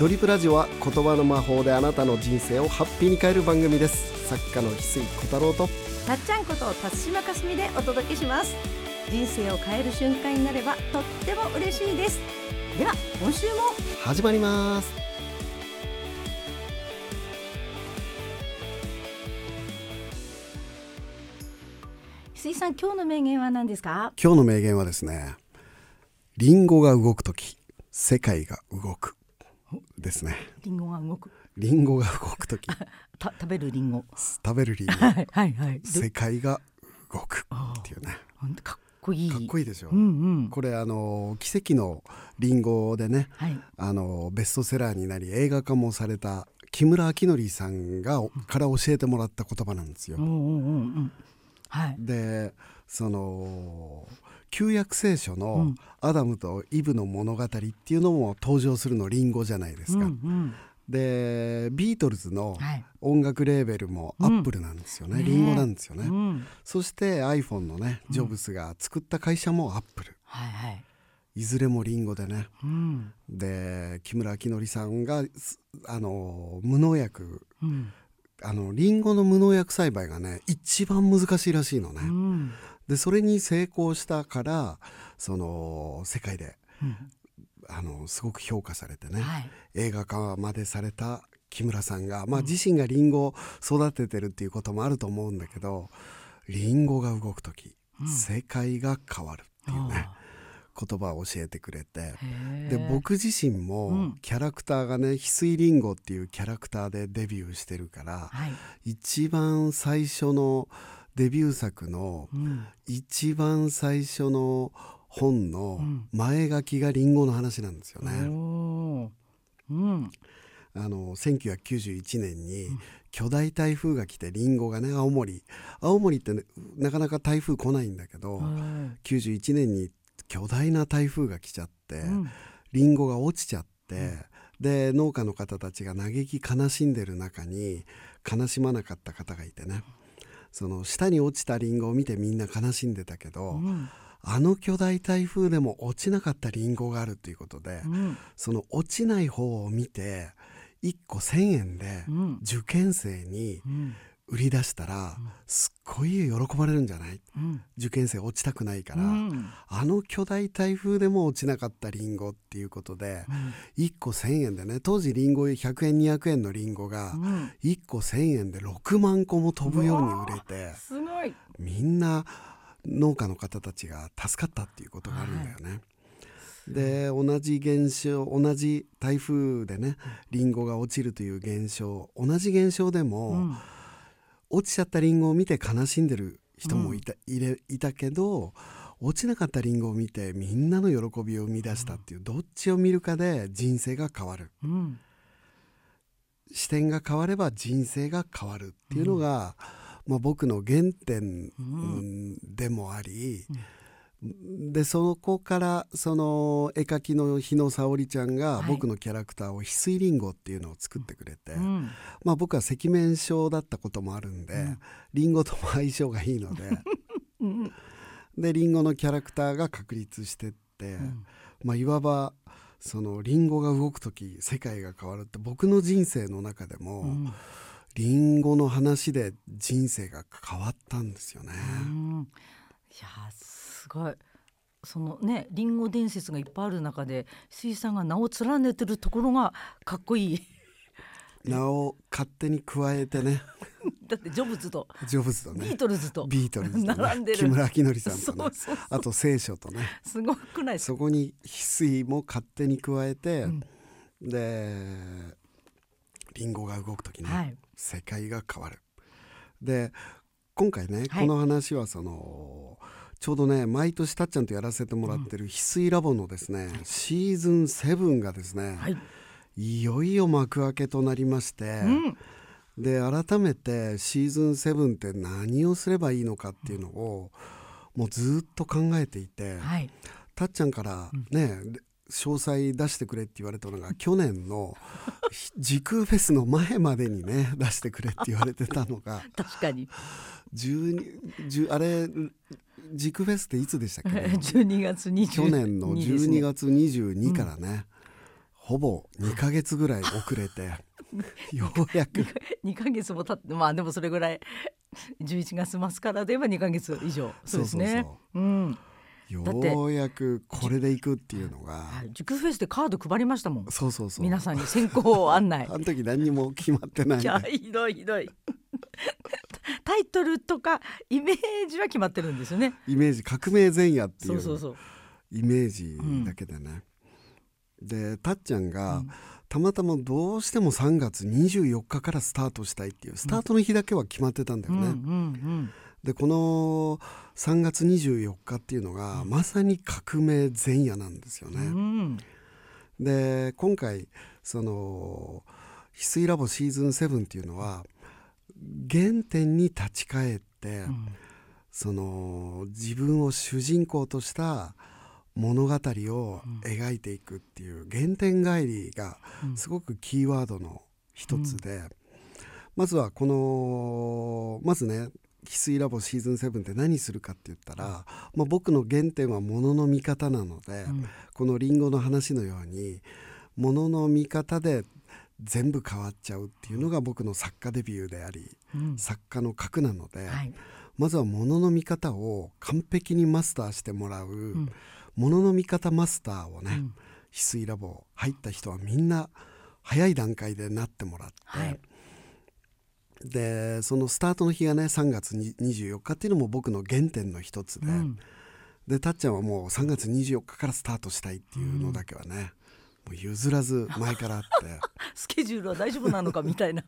ドリップラジオは言葉の魔法であなたの人生をハッピーに変える番組です。作家の翡翠小太郎と。たっちゃんこと辰島かすみでお届けします。人生を変える瞬間になればとっても嬉しいです。では今週も。始まります。翡翠さん今日の名言は何ですか？今日の名言はですねリンゴが動くとき世界が動くですね。リンゴが動く。リンゴが動くときた食べるリンゴ。食べるリンゴ。はいはいはい。世界が動くっていうね。かっこいい。かっこいいでしょ、うんうん。これあの奇跡のリンゴでねはい。あのベストセラーになり映画化もされた木村明則さんがから教えてもらった言葉なんですよ。うん。うんうんうんはい。でその旧約聖書うのん。アダムとイブの物語っていうのも登場するのリンゴじゃないですか。うんうん。でビートルズのはい。音楽レーベルもアップルなんですよね、ねリンゴなんですよね。うん。そして iPhone のねジョブズが作った会社もアップル。はいはい。いずれもリンゴでね。うん。で木村秋則さんがすあの無農薬うんあのリンゴの無農薬栽培がね一番難しいらしいのね。うん。でそれに成功したからその世界でうん。あのすごく評価されてね、はい。映画化までされた木村さんが、まあ、自身がリンゴを育ててるっていうこともあると思うんだけどリンゴが動く時、うん。世界が変わるっていうね。あ言葉を教えてくれて。で僕自身うもん。キャラクターがね翡翠りんごっていうキャラクターでデビューしてるからはい。一番最初のデビュー作のうん。一番最初の本のうん。前書きがリンゴの話なんですよね。おー。うん。あの1991年に巨大台風が来てリンゴがね青森。青森って、ね、なかなか台風来ないんだけど、はい。91年に巨大な台風が来ちゃって、うん。リンゴが落ちちゃって、で農家の方たちが嘆き悲しんでる中に悲しまなかった方がいてね。その下に落ちたリンゴを見てみんな悲しんでたけど、うん。あの巨大台風でも落ちなかったリンゴがあるっていうことで、うん。その落ちない方を見て1個1,000円でうん。受験生にうん売り出したらすっごい喜ばれるんじゃない？うん。受験生落ちたくないから、うん。あの巨大台風でも落ちなかったリンゴっていうことで1個1,000円でね当時リンゴ100円200円のリンゴがうん。1個1,000円で6万個も飛ぶように売れてすごい。みんな農家の方たちが助かったっていうことがあるんだよね。で同じ現象同じ台風でねリンゴが落ちるという現象同じ現象でも、うん落ちちゃったリンゴを見て悲しんでる人もいた,、いれいたけど落ちなかったリンゴを見てみんなの喜びを生み出したっていう、どっちを見るかで人生が変わる。うん。視点が変われば人生が変わるっていうのが、まあ、僕の原点うん。でもあり、でそこからその絵描きの日野沙織ちゃんがはい。僕のキャラクターを翡翠りんごっていうのを作ってくれて、うん。まあ、僕は赤面症だったこともあるんで、リンゴとも相性がいいので うんでリンゴのキャラクターが確立してって、まあ、いわばそのリンゴが動く時世界が変わるって僕の人生の中でも、うん。リンゴの話で人生が変わったんですよね。うん。いやーすごいそのねリンゴ伝説がいっぱいある中で水さんが名を連ねてるところがかっこいい。名を勝手に加えてね。だってジョブズと。ジョブズとビーねトルズと。ビートルズと、ね、並んでる。木村明則さんとね。そうそうそう。あと聖書とね。すごくないそこに翡翠も勝手に加えて、うん。でリンゴが動く時ね、はい。世界が変わる。で今回ね、はい。この話はそのちょうどね毎年たっちゃんとやらせてもらってる翡翠ラボのですね、シーズン7がですね、はい。い、よいよ幕開けとなりまして、うん。で改めてシーズン7って何をすればいいのかっていうのを、もうずっと考えていて、はい。たっちゃんからね、詳細出してくれって言われたのが去年の時空フェスの前までにね出してくれって言われてたのが 確かに。12 10あれ時空フェスっていつでしたっけ？ね12月20去年の12月22からね、ほぼ2ヶ月ぐらい遅れてようやく。2ヶ月も経ってまあでもそれぐらい11月末からで言えば2ヶ月以上。そうですね。そうん。ようやくこれでいくっていうのが。はい。塾フェスでカード配りましたもん。そうそうそう。皆さんに先行案内。あの時何にも決まってない。いやひどいひどい タイトルとかイメージは決まってるんですよね。イメージ革命前夜っていうイメージだけでね、でたっちゃんが、うん。たまたまどうしても3月24日からスタートしたいっていうスタートの日だけは決まってたんだよね、うんうんでこの3月24日っていうのが、まさに革命前夜なんですようね、ん。で今回その翡翠ラボシーズン7っていうのは原点に立ち返って、うん。その自分を主人公とした物語を描いていくっていう原点返りがうん。すごくキーワードの一つで、まずはこのまずね翡翠ラボシーズン7って何するかって言ったら、まあ、僕の原点は物の見方なので、うん。このリンゴの話のように物の見方で全部変わっちゃうっていうのが僕の作家デビューでありうん。作家の核なので、はい。まずは物の見方を完璧にマスターしてもらう、ん。物の見方マスターをね、うん。翡翠ラボ入った人はみんな早い段階でなってもらって、はい。でそのスタートの日がね3月に24日っていうのも僕の原点の一つで、うん。でたっちゃんはもう3月24日からスタートしたいっていうのだけはね、もう譲らず前からあって スケジュールは大丈夫なのかみたいな。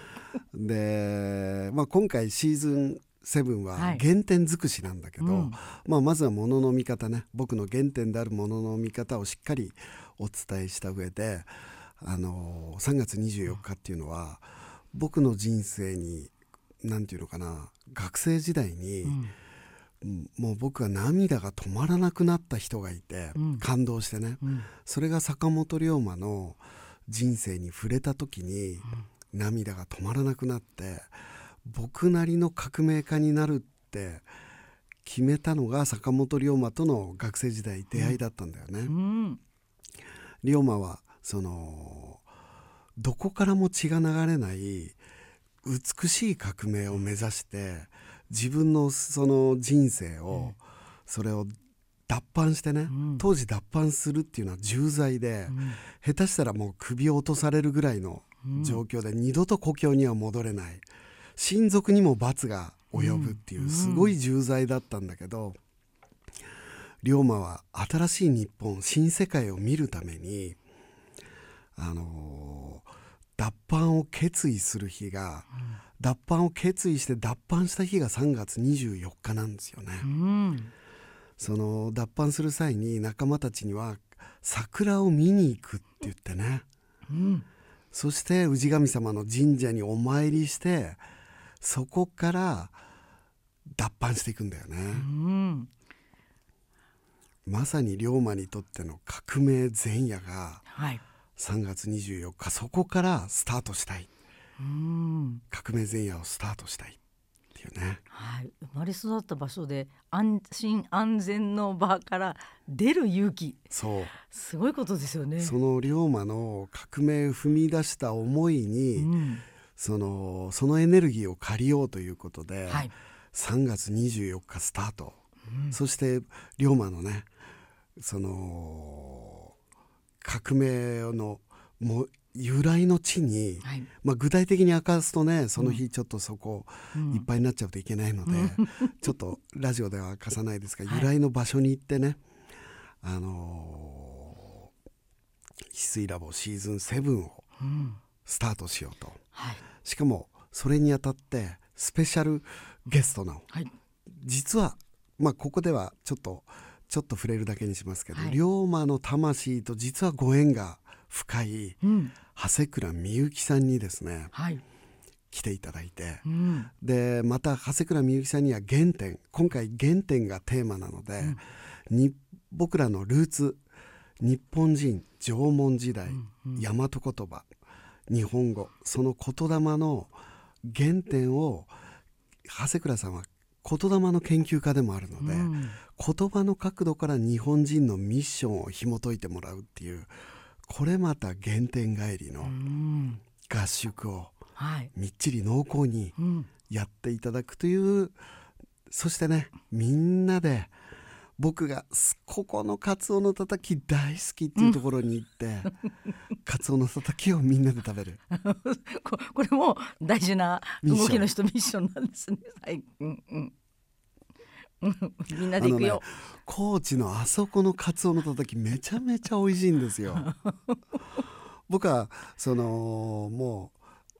で、まあ、今回シーズン7ははい。原点尽くしなんだけど、うん。まあ、まずは物の見方ね。僕の原点である物の見方をしっかりお伝えした上で、あの3月24日っていうのは僕の人生に何て言うのかな学生時代に、うん。うんもう僕は涙が止まらなくなった人がいて、うん。感動してね。うん。それが坂本龍馬の人生に触れた時に涙が止まらなくなって僕なりの革命家になるって決めたのが坂本龍馬との学生時代出会いだったんだよね。うん。龍馬はそのどこからも血が流れない美しい革命を目指して自分のその人生を、それを脱藩してね、うん。当時脱藩するっていうのは重罪で、うん。下手したらもう首を落とされるぐらいの状況で、二度と故郷には戻れない。親族にも罰が及ぶっていうすごい重罪だったんだけど、龍馬は新しい日本新世界を見るためにあのー脱藩を決意する日が、脱藩を決意して脱藩した日が3月24日なんですよね。うんその脱藩する際に仲間たちには桜を見に行くって言ってね。うん。そして氏神様の神社にお参りしてそこから脱藩していくんだよね、うん。まさに龍馬にとっての革命前夜がはい。3月24日そこからスタートしたい。うん。革命前夜をスタートしたいっていうね。はい、生まれ育った場所で安心安全の場から出る勇気。そう。すごいことですよね。その龍馬の革命を踏み出した思いに、うん。そのそのエネルギーを借りようということで、はい。3月24日スタート、うん。そして龍馬のねその革命のもう由来の地に、はい。まあ、具体的に明かすとねその日ちょっとそこうん。いっぱいになっちゃうといけないので、ちょっとラジオでは明かさないですが、はい。由来の場所に行ってねあのー翡翠ラボシーズン7をうん。スタートしようと。はい。しかもそれにあたってスペシャルゲストの。はい。実はまあここではちょっとちょっと触れるだけにしますけど、はい。龍馬の魂と実はご縁が深いうん。長谷倉美幸さんにですねはい。来ていただいてうん。でまた長谷倉美幸さんには原点今回原点がテーマなので、に僕らのルーツ日本人縄文時代、大和言葉日本語その言霊の原点を長谷倉さんは言霊の研究家でもあるので、うん。言葉の角度から日本人のミッションを紐解いてもらうっていうこれまた原点帰りうのん。合宿をはい。みっちり濃厚にうんやっていただくというそしてねみんなで僕がすここのカツオのたたき大好きっていうところに行って、カツオのたたきをみんなで食べる。ここれも大事な動きの人ミッションなんですね。はい、うんうん。う んみんなで行くよ。高知のあそこのカツオのたたきめちゃめちゃ美味しいんですよ。僕はそのも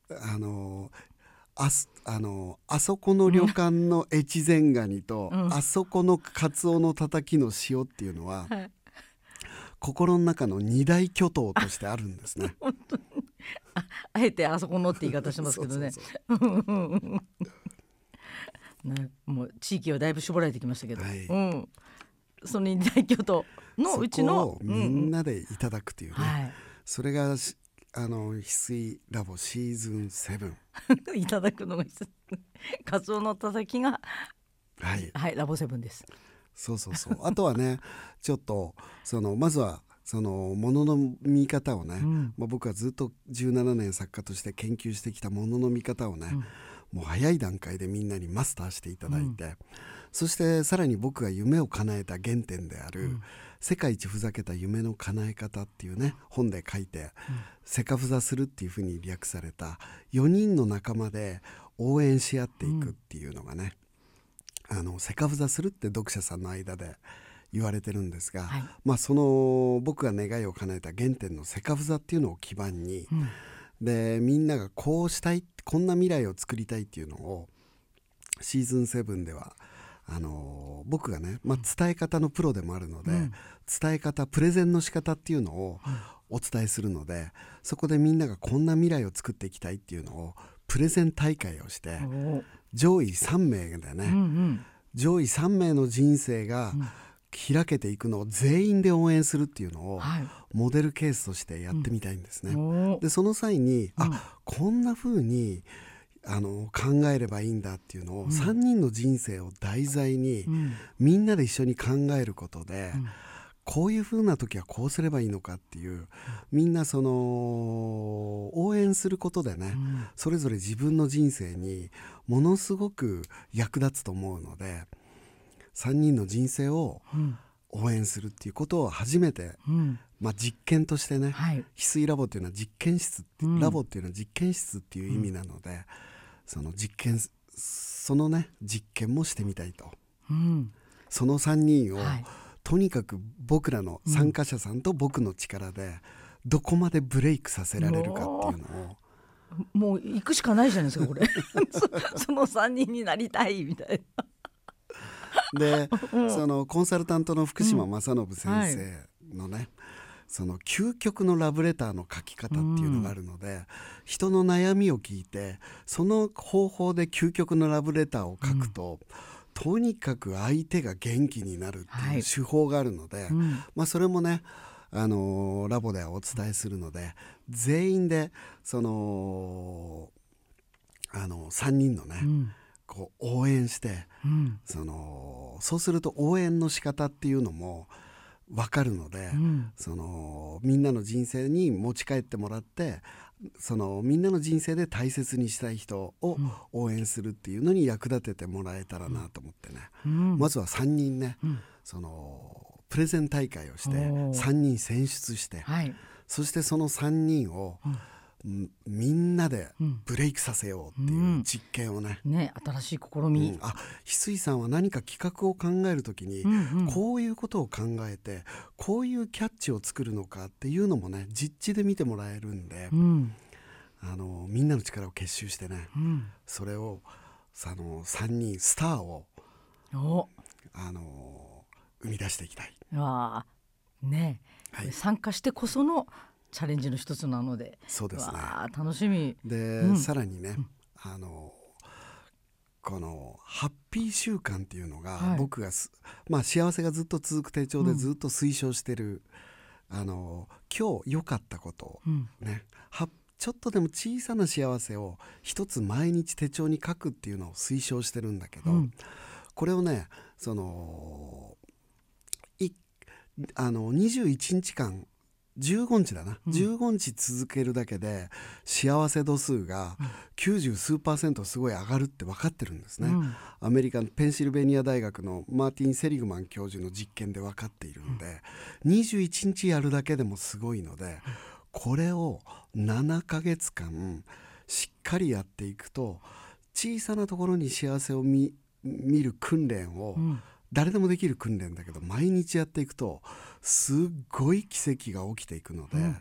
うあのあすあのあそこの旅館の越前ガニと、うんあそこのカツオのたたきの塩っていうのは、はい心の中の二大巨頭としてあるんですね。あえてあそこのって言い方しますけどね。そうそうそうねもう地域はだいぶ絞られてきましたけど。はいうん。その二大巨頭のうちの。みんな。なでいただくというね、はそれがしあの翡翠ラボシーズン7い。いただくのが。カツオのたたきがはいはいラボセブンです。そうそうそう あとはねちょっとそのまずはそのものの見方をね、うんまあ、僕はずっと17年作家として研究してきたものの見方をね、うんもう早い段階でみんなにマスターしていただいて、そしてさらに僕が夢を叶えた原点である、うん。世界一ふざけた夢の叶え方」っていうね本で書いて「セカフザする」っていうふうに略された4人の仲間で応援し合っていくっていうのがね、あのセカフザするって読者さんの間で言われてるんですが、はい。まあその僕が願いを叶えた原点のセカフザっていうのを基盤に、うんでみんながこうしたいこんな未来を作りたいっていうのをシーズン7ではあの僕がね、まあ、伝え方のプロでもあるので、うん。伝え方プレゼンの仕方っていうのをお伝えするのでそこでみんながこんな未来を作っていきたいっていうのをプレゼン大会をして上位3名でね、うんうん。上位3名の人生が開けていくのを全員で応援するっていうのをはい。モデルケースとしてやってみたいんですね。おー。でその際に、うん。あこんな風にあの考えればいいんだっていうのを、3人の人生を題材に、うん。みんなで一緒に考えることで、うん。こういう風な時はこうすればいいのかっていうみんなその応援することでね、うん。それぞれ自分の人生にものすごく役立つと思うので3人の人生をうん応援するっていうことを初めて、うん。まあ、実験としてね、はい。翡翠ラボっていうのは実験室うん。ラボっていうのは実験室っていう意味なので、その実験そのね実験もしてみたいと。うん。その3人を、はい。とにかく僕らの参加者さんと僕の力でどこまでブレイクさせられるかっていうのを。もう行くしかないじゃないですかこれ。そ その三人になりたいみたいで、そのコンサルタントの福島正信先生のね、その究極のラブレターの書き方っていうのがあるので、人の悩みを聞いてその方法で究極のラブレターを書くと、とにかく相手が元気になるってはい。いう手法があるので、な、うん。まあ、それもねあのーラボではお伝えするので全員でそのあの3人のね、うんこう応援してうん。そのそうすると応援の仕方っていうのも分かるので、うん。そのみんなの人生に持ち帰ってもらってそのみんなの人生で大切にしたい人を応援するっていうのに役立ててもらえたらなと思ってね、うん。まずは3人ね、うん。そのプレゼン大会をしておー。3人選出してはい。そしてその3人を、うんみんなでうん。ブレイクさせようっていう実験をね、ね新しい試うん。み、あ翡翠さんは何か企画を考える時に、うんうん。こういうことを考えてこういうキャッチを作るのかっていうのもね実地で見てもらえるんで、うん。あのみんなの力を結集してねうん。それをあの3人スターをお。あの生み出していきたい。わあ。ね、はい。参加してこそのチャレンジの一つなのでそうですね。楽しみ。で、うん。さらにね、あのこのハッピー習慣っていうのが、はい。僕がす、まあ、幸せがずっと続く手帳でずっと推奨してる、あの今日良かったことをうん。ね。はちょっとでも小さな幸せを一つ毎日手帳に書くっていうのを推奨してるんだけど、うん。これをねそのいあの21日間15日だな、うん。15日続けるだけで幸せ度数が90数パーセントすごい上がるって分かってるんですね、うん。アメリカのペンシルベニア大学のマーティン・セリグマン教授の実験で分かっているので、21日やるだけでもすごいのでこれを7ヶ月間しっかりやっていくと小さなところに幸せを見見る訓練を、うん誰でもできる訓練だけど毎日やっていくとすっごい奇跡が起きていくので、うん。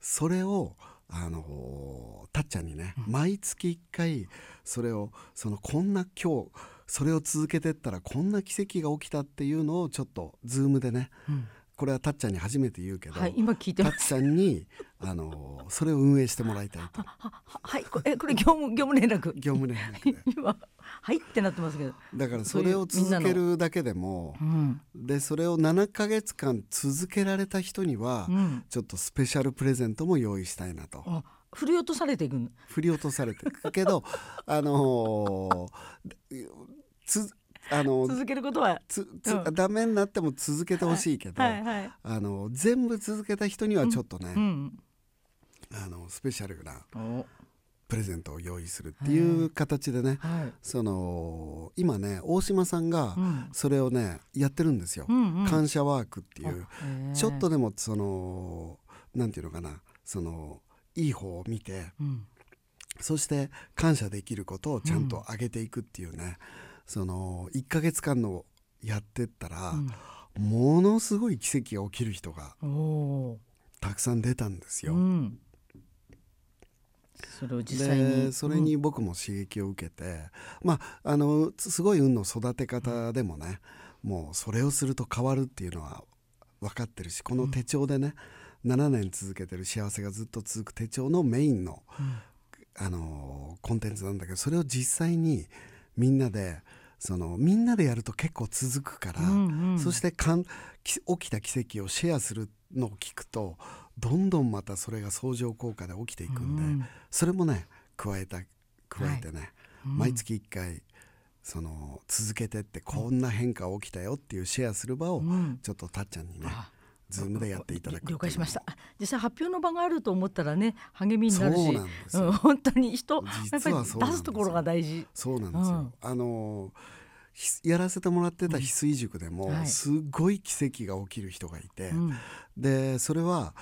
それをあのたっちゃんにね、毎月1回それをそのこんな今日それを続けてったらこんな奇跡が起きたっていうのをちょっとズームでねうんこれはたっちゃんに初めて言うけど、はい今聞いてたっちゃんにあのそれを運営してもらいたいと。はははいこれえこれ業務業務連絡。業務連絡で。今はいってなってますけど。だからそれを続けるだけでもうんでそれを7ヶ月間続けられた人には、うん。ちょっとスペシャルプレゼントも用意したいなと。あ振り落とされていくの？振り落とされてるけどあのーつあのー続けることはつつ、うん。ダメになっても続けてほしいけど、はいはいあのー全部続けた人にはちょっとね、うん。あのスペシャルなお。プレゼントを用意するっていう形でね、はい。その今ね大島さんがうん。それをねやってるんですよ、うんうん。感謝ワークっていう。ちょっとでもそのなんていうのかなそのいい方を見てうん。そして感謝できることをちゃんと上げていくっていうね、その1ヶ月間のやってったら、ものすごい奇跡が起きる人がたくさん出たんですよ。うん。それを実際に。でそれに僕も刺激を受けて、まああのすごい運の育て方でもね、もうそれをすると変わるっていうのは分かってるしこの手帳でね、7年続けてる幸せがずっと続く手帳のメインの、あのコンテンツなんだけどそれを実際にみんなでそのみんなでやると結構続くから、うんうん。そしてかんき起きた奇跡をシェアするのを聞くとどんどんまたそれが相乗効果で起きていくんで、うん。それもね加えた加えてね、うん。毎月1回その続けてってこんな変化起きたよっていうシェアする場をうん。ちょっとたっちゃんにね、あズームでやっていただく了解しました。あ実際発表の場があると思ったらね励みになるしそうなん本当に人やっぱり出すところが大事。そうなんですよ、うん。あのひやらせてもらってた翡翠塾でも、はい。すごい奇跡が起きる人がいて、うん。でそれは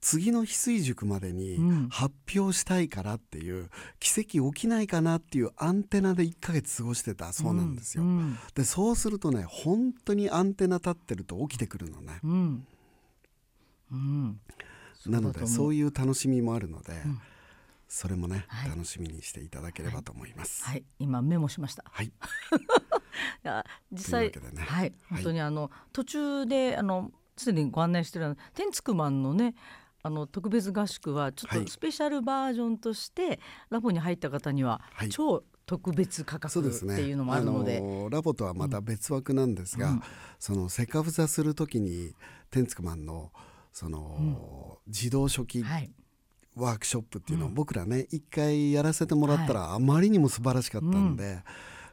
次の翡翠塾までにうん。発表したいからっていう、奇跡起きないかなっていうアンテナで1ヶ月過ごしてたそうなんですよ。うん。でそうするとね本当にアンテナ立ってると起きてくるのね。うん。うんなのでそういう。いう楽しみもあるので、ん。それもね、はい。楽しみにしていただければと思います。はい。今メモしました。はい、いや実際ね。はい。本当にあの、途中であのすでにご案内してる天竺マンのねあの特別合宿はちょはい。っとスペシャルバージョンとして、ラボに入った方にははい。超特別価格ってそうですね。いうのもあるので、のラボとはまた別枠なんですが、うん。そのセカフザする時に天竺マンのその、自動書記はい。ワークショップっていうのをうん。僕らね一回やらせてもらったらあまりにも素晴らしかったんで、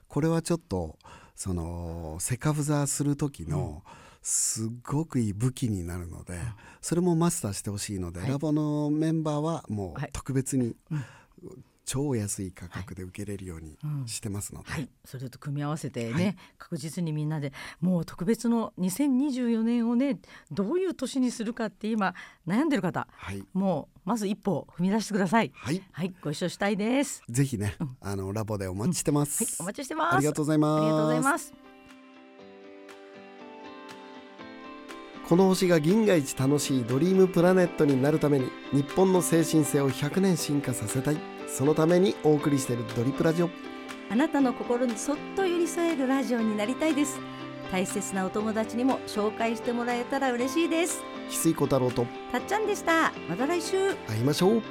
これはちょっとそのセカフザする時のすっごくいい武器になるので、それもマスターしてほしいので、はい。ラボのメンバーはもうはい。特別にうん超安い価格で受けれるようにうんしてますので、はい、それと組み合わせてね、はい確実にみんなでもう特別の2024年をねどういう年にするかって今悩んでる方はいもうまず一歩踏み出してください。はいはい、ご一緒したいです。ぜひね、あのラボでお待ちしてます。はい、お待ちしてます。ありがとうございます。ありがとうございます。この星が銀河一楽しいドリームプラネットになるために日本の精神性を100年進化させたい。そのためにお送りしているドリプラジオ。あなたの心にそっと寄り添えるラジオになりたいです。大切なお友達にも紹介してもらえたら嬉しいです。翡翠小太郎と。たっちゃんでした。また来週。会いましょう